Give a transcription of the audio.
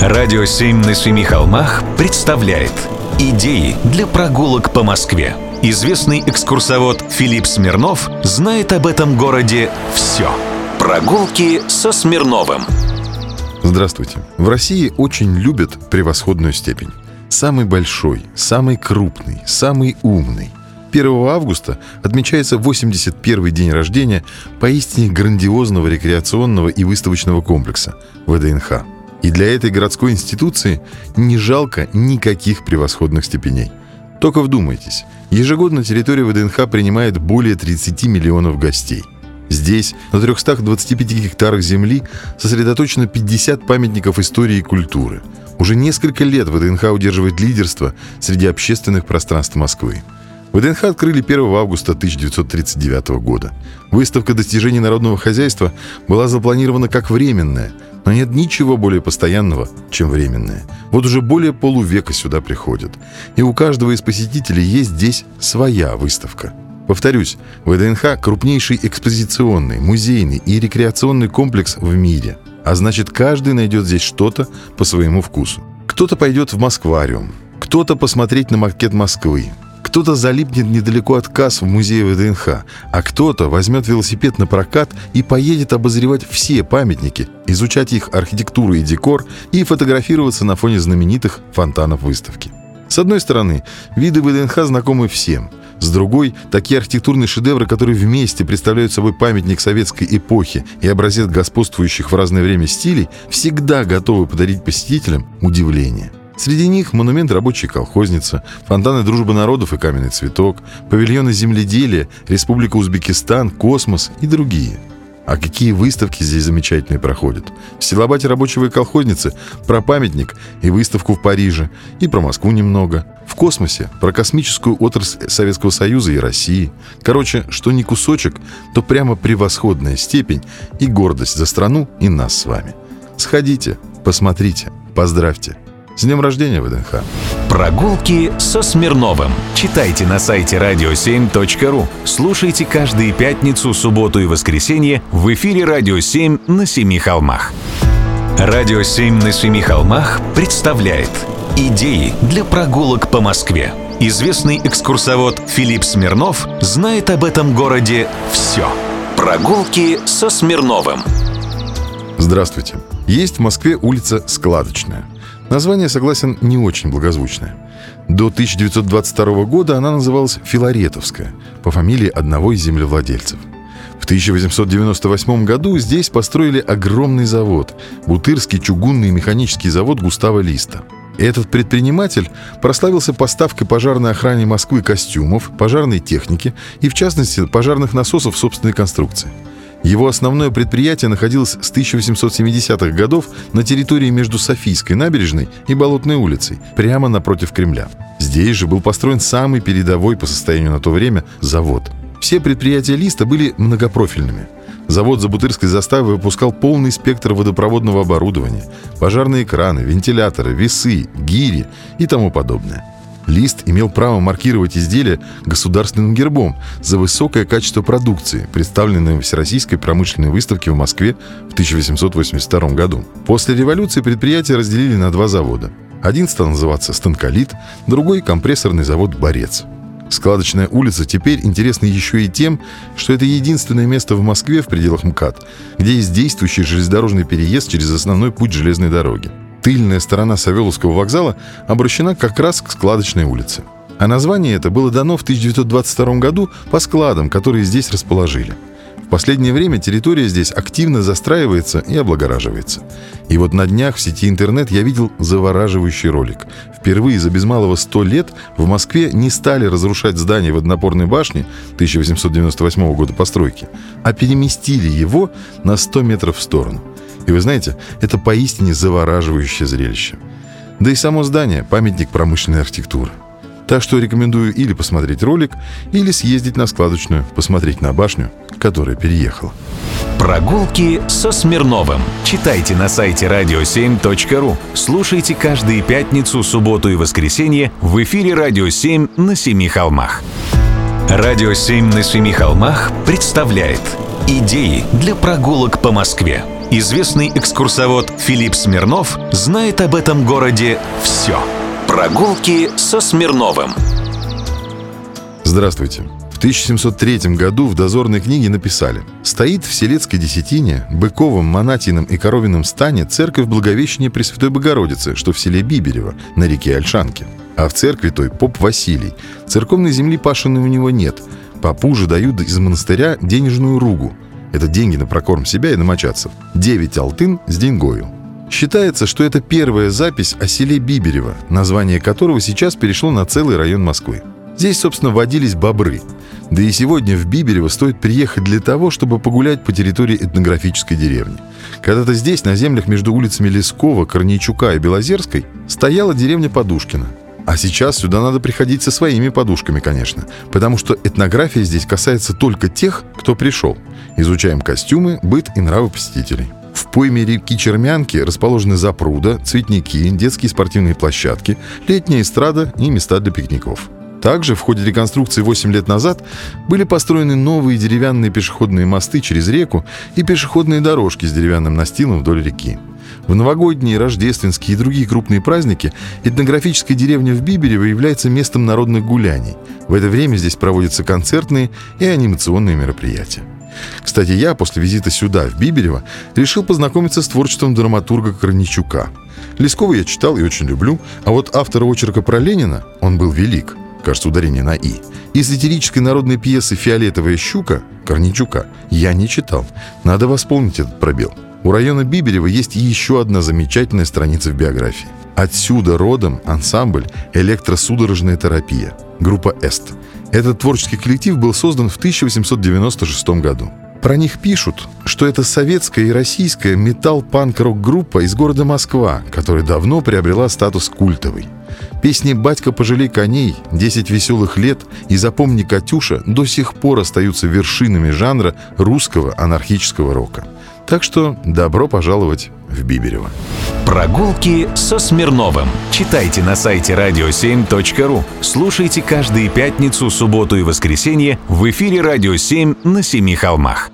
Радио «Семь на семи холмах» представляет Идеи для прогулок по Москве. Известный экскурсовод Филипп Смирнов знает об этом городе все. Прогулки со Смирновым. Здравствуйте. В России очень любят превосходную степень. Самый большой, самый крупный, самый умный. 1 августа отмечается 81-й день рождения поистине грандиозного рекреационного и выставочного комплекса ВДНХ. И для этой городской институции не жалко никаких превосходных степеней. Только вдумайтесь, ежегодно территория ВДНХ принимает более 30 миллионов гостей. Здесь, на 325 гектарах земли, сосредоточено 50 памятников истории и культуры. Уже несколько лет ВДНХ удерживает лидерство среди общественных пространств Москвы. ВДНХ открыли 1 августа 1939 года. Выставка достижений народного хозяйства была запланирована как временная – но нет ничего более постоянного, чем временное. Вот уже более полувека сюда приходят. И у каждого из посетителей есть здесь своя выставка. Повторюсь, ВДНХ – крупнейший экспозиционный, музейный и рекреационный комплекс в мире. А значит, каждый найдет здесь что-то по своему вкусу. Кто-то пойдет в Москвариум, кто-то посмотреть на макет Москвы, кто-то залипнет недалеко от касс в музее ВДНХ, а кто-то возьмет велосипед на прокат и поедет обозревать все памятники, изучать их архитектуру и декор и фотографироваться на фоне знаменитых фонтанов выставки. С одной стороны, виды ВДНХ знакомы всем. С другой, такие архитектурные шедевры, которые вместе представляют собой памятник советской эпохи и образец господствующих в разное время стилей, всегда готовы подарить посетителям удивление. Среди них монумент рабочей колхозницы, фонтаны дружбы народов и каменный цветок, павильоны земледелия, Республика Узбекистан, космос и другие. А какие выставки здесь замечательные проходят. В Стилобате рабочего и колхозницы про памятник и выставку в Париже, и про Москву немного. В космосе про космическую отрасль Советского Союза и России. Короче, что не кусочек, то прямо превосходная степень и гордость за страну и нас с вами. Сходите, посмотрите, поздравьте – с днем рождения, ВДНХ! Прогулки со Смирновым. Читайте на сайте radio7.ru. Слушайте каждые пятницу, субботу и воскресенье в эфире «Радио 7» на Семи холмах. «Радио 7» на Семи холмах представляет Идеи для прогулок по Москве. Известный экскурсовод Филипп Смирнов знает об этом городе все. Прогулки со Смирновым. Здравствуйте. Есть в Москве улица Складочная – Название, согласен, не очень благозвучное. До 1922 года она называлась Филаретовская, по фамилии одного из землевладельцев. В 1898 году здесь построили огромный завод – Бутырский чугунный механический завод Густава Листа. Этот предприниматель прославился поставкой пожарной охране Москвы костюмов, пожарной техники и, в частности, пожарных насосов собственной конструкции – его основное предприятие находилось с 1870-х годов на территории между Софийской набережной и Болотной улицей, прямо напротив Кремля. Здесь же был построен самый передовой по состоянию на то время завод. Все предприятия Листа были многопрофильными. Завод за Бутырской заставой выпускал полный спектр водопроводного оборудования, пожарные краны, вентиляторы, весы, гири и тому подобное. Лист имел право маркировать изделия государственным гербом за высокое качество продукции, представленной в Всероссийской промышленной выставке в Москве в 1882 году. После революции предприятие разделили на два завода. Один стал называться «Станколит», другой – компрессорный завод «Борец». Складочная улица теперь интересна еще и тем, что это единственное место в Москве в пределах МКАД, где есть действующий железнодорожный переезд через основной путь железной дороги тыльная сторона Савеловского вокзала обращена как раз к складочной улице. А название это было дано в 1922 году по складам, которые здесь расположили. В последнее время территория здесь активно застраивается и облагораживается. И вот на днях в сети интернет я видел завораживающий ролик. Впервые за без малого 100 лет в Москве не стали разрушать здание водонапорной башни 1898 года постройки, а переместили его на 100 метров в сторону – и вы знаете, это поистине завораживающее зрелище. Да и само здание – памятник промышленной архитектуры. Так что рекомендую или посмотреть ролик, или съездить на складочную, посмотреть на башню, которая переехала. Прогулки со Смирновым. Читайте на сайте radio7.ru. Слушайте каждые пятницу, субботу и воскресенье в эфире «Радио 7» на Семи холмах. «Радио 7» на Семи холмах представляет Идеи для прогулок по Москве. Известный экскурсовод Филипп Смирнов знает об этом городе все. Прогулки со Смирновым. Здравствуйте. В 1703 году в дозорной книге написали «Стоит в Селецкой десятине, Быковом, Монатином и Коровином стане церковь Благовещения Пресвятой Богородицы, что в селе Биберево, на реке Альшанке. А в церкви той поп Василий. Церковной земли пашенной у него нет. Попу же дают из монастыря денежную ругу. Это деньги на прокорм себя и намочаться. Девять алтын с деньгою. Считается, что это первая запись о селе Биберево, название которого сейчас перешло на целый район Москвы. Здесь, собственно, водились бобры. Да и сегодня в Биберево стоит приехать для того, чтобы погулять по территории этнографической деревни. Когда-то здесь, на землях между улицами Лескова, Корнейчука и Белозерской, стояла деревня Подушкина. А сейчас сюда надо приходить со своими подушками, конечно, потому что этнография здесь касается только тех, кто пришел. Изучаем костюмы, быт и нравы посетителей. В пойме реки Чермянки расположены запруда, цветники, детские спортивные площадки, летняя эстрада и места для пикников. Также в ходе реконструкции 8 лет назад были построены новые деревянные пешеходные мосты через реку и пешеходные дорожки с деревянным настилом вдоль реки. В новогодние, рождественские и другие крупные праздники этнографическая деревня в Биберево является местом народных гуляний. В это время здесь проводятся концертные и анимационные мероприятия. Кстати, я после визита сюда, в Биберево, решил познакомиться с творчеством драматурга Корничука. Лескова я читал и очень люблю, а вот автора очерка про Ленина, он был велик – кажется, ударение на «и». Из лирической народной пьесы «Фиолетовая щука» Корничука я не читал. Надо восполнить этот пробел. У района Биберева есть еще одна замечательная страница в биографии. Отсюда родом ансамбль «Электросудорожная терапия» группа «Эст». Этот творческий коллектив был создан в 1896 году. Про них пишут, что это советская и российская металл-панк-рок-группа из города Москва, которая давно приобрела статус культовой. Песни «Батька, пожалей коней», «Десять веселых лет» и «Запомни, Катюша» до сих пор остаются вершинами жанра русского анархического рока. Так что добро пожаловать в Биберево. Прогулки со Смирновым. Читайте на сайте radio7.ru. Слушайте каждые пятницу, субботу и воскресенье в эфире «Радио 7» на Семи холмах.